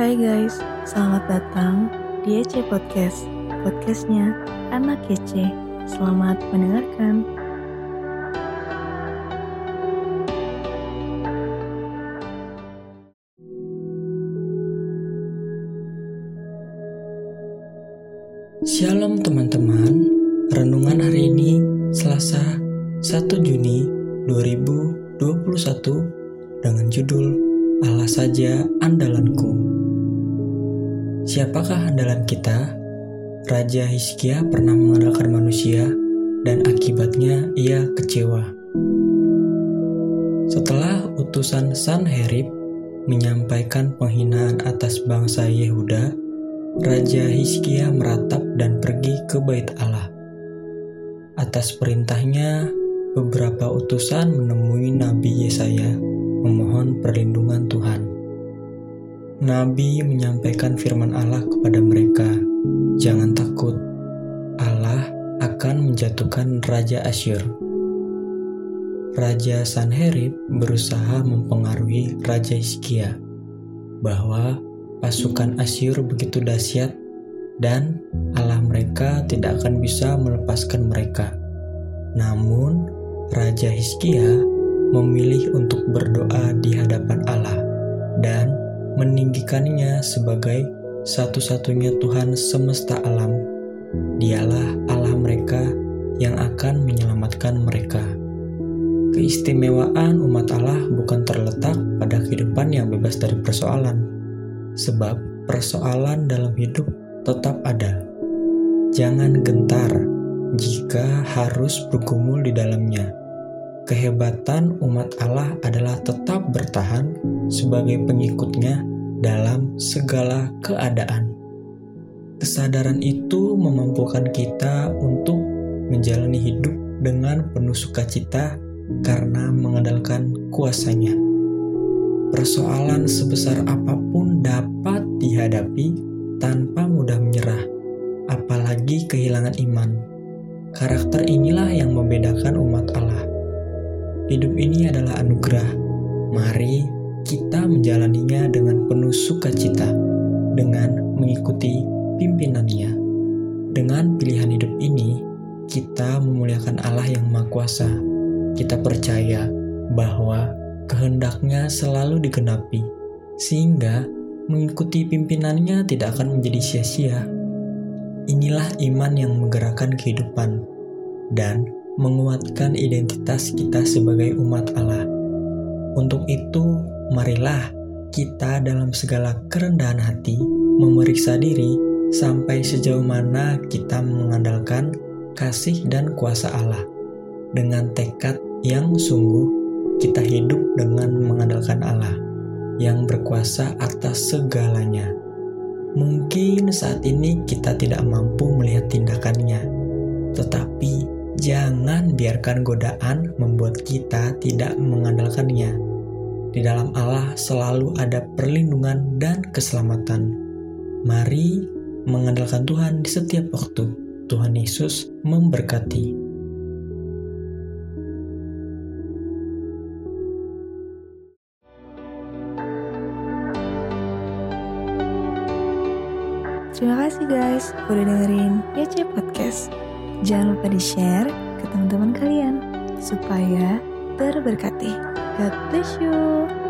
Hai guys, selamat datang di EC Podcast Podcastnya Anak EC Selamat mendengarkan Shalom teman-teman, renungan hari ini Selasa 1 Juni 2021 dengan judul Allah saja andalanku. Siapakah andalan kita? Raja Hizkia pernah mengandalkan manusia dan akibatnya ia kecewa. Setelah utusan Sanherib menyampaikan penghinaan atas bangsa Yehuda, Raja Hizkia meratap dan pergi ke bait Allah. Atas perintahnya, beberapa utusan menemui Nabi Yesaya memohon perlindungan. Nabi menyampaikan firman Allah kepada mereka, "Jangan takut, Allah akan menjatuhkan Raja Asyur." Raja Sanherib berusaha mempengaruhi Raja Hizkia bahwa pasukan Asyur begitu dahsyat dan Allah mereka tidak akan bisa melepaskan mereka. Namun, Raja Hizkia memilih untuk berdoa di hadapan Allah meninggikannya sebagai satu-satunya Tuhan semesta alam. Dialah Allah mereka yang akan menyelamatkan mereka. Keistimewaan umat Allah bukan terletak pada kehidupan yang bebas dari persoalan, sebab persoalan dalam hidup tetap ada. Jangan gentar jika harus bergumul di dalamnya. Kehebatan umat Allah adalah tetap bertahan sebagai pengikutnya dalam segala keadaan. Kesadaran itu memampukan kita untuk menjalani hidup dengan penuh sukacita karena mengandalkan kuasanya. Persoalan sebesar apa pun dapat dihadapi tanpa mudah menyerah, apalagi kehilangan iman. Karakter inilah yang membedakan umat Allah. Hidup ini adalah anugerah. Mari kita menjalaninya dengan penuh sukacita, dengan mengikuti pimpinannya. Dengan pilihan hidup ini, kita memuliakan Allah yang Maha Kuasa. Kita percaya bahwa kehendaknya selalu digenapi, sehingga mengikuti pimpinannya tidak akan menjadi sia-sia. Inilah iman yang menggerakkan kehidupan dan menguatkan identitas kita sebagai umat Allah. Untuk itu, marilah kita dalam segala kerendahan hati memeriksa diri sampai sejauh mana kita mengandalkan kasih dan kuasa Allah dengan tekad yang sungguh kita hidup dengan mengandalkan Allah yang berkuasa atas segalanya. Mungkin saat ini kita tidak mampu melihat tindakannya, tetapi jangan biarkan godaan membuat kita tidak mengandalkannya. Di dalam Allah selalu ada perlindungan dan keselamatan. Mari mengandalkan Tuhan di setiap waktu. Tuhan Yesus memberkati. Terima kasih guys udah dengerin YC Podcast. Jangan lupa di-share ke teman-teman kalian supaya terberkati. God bless you.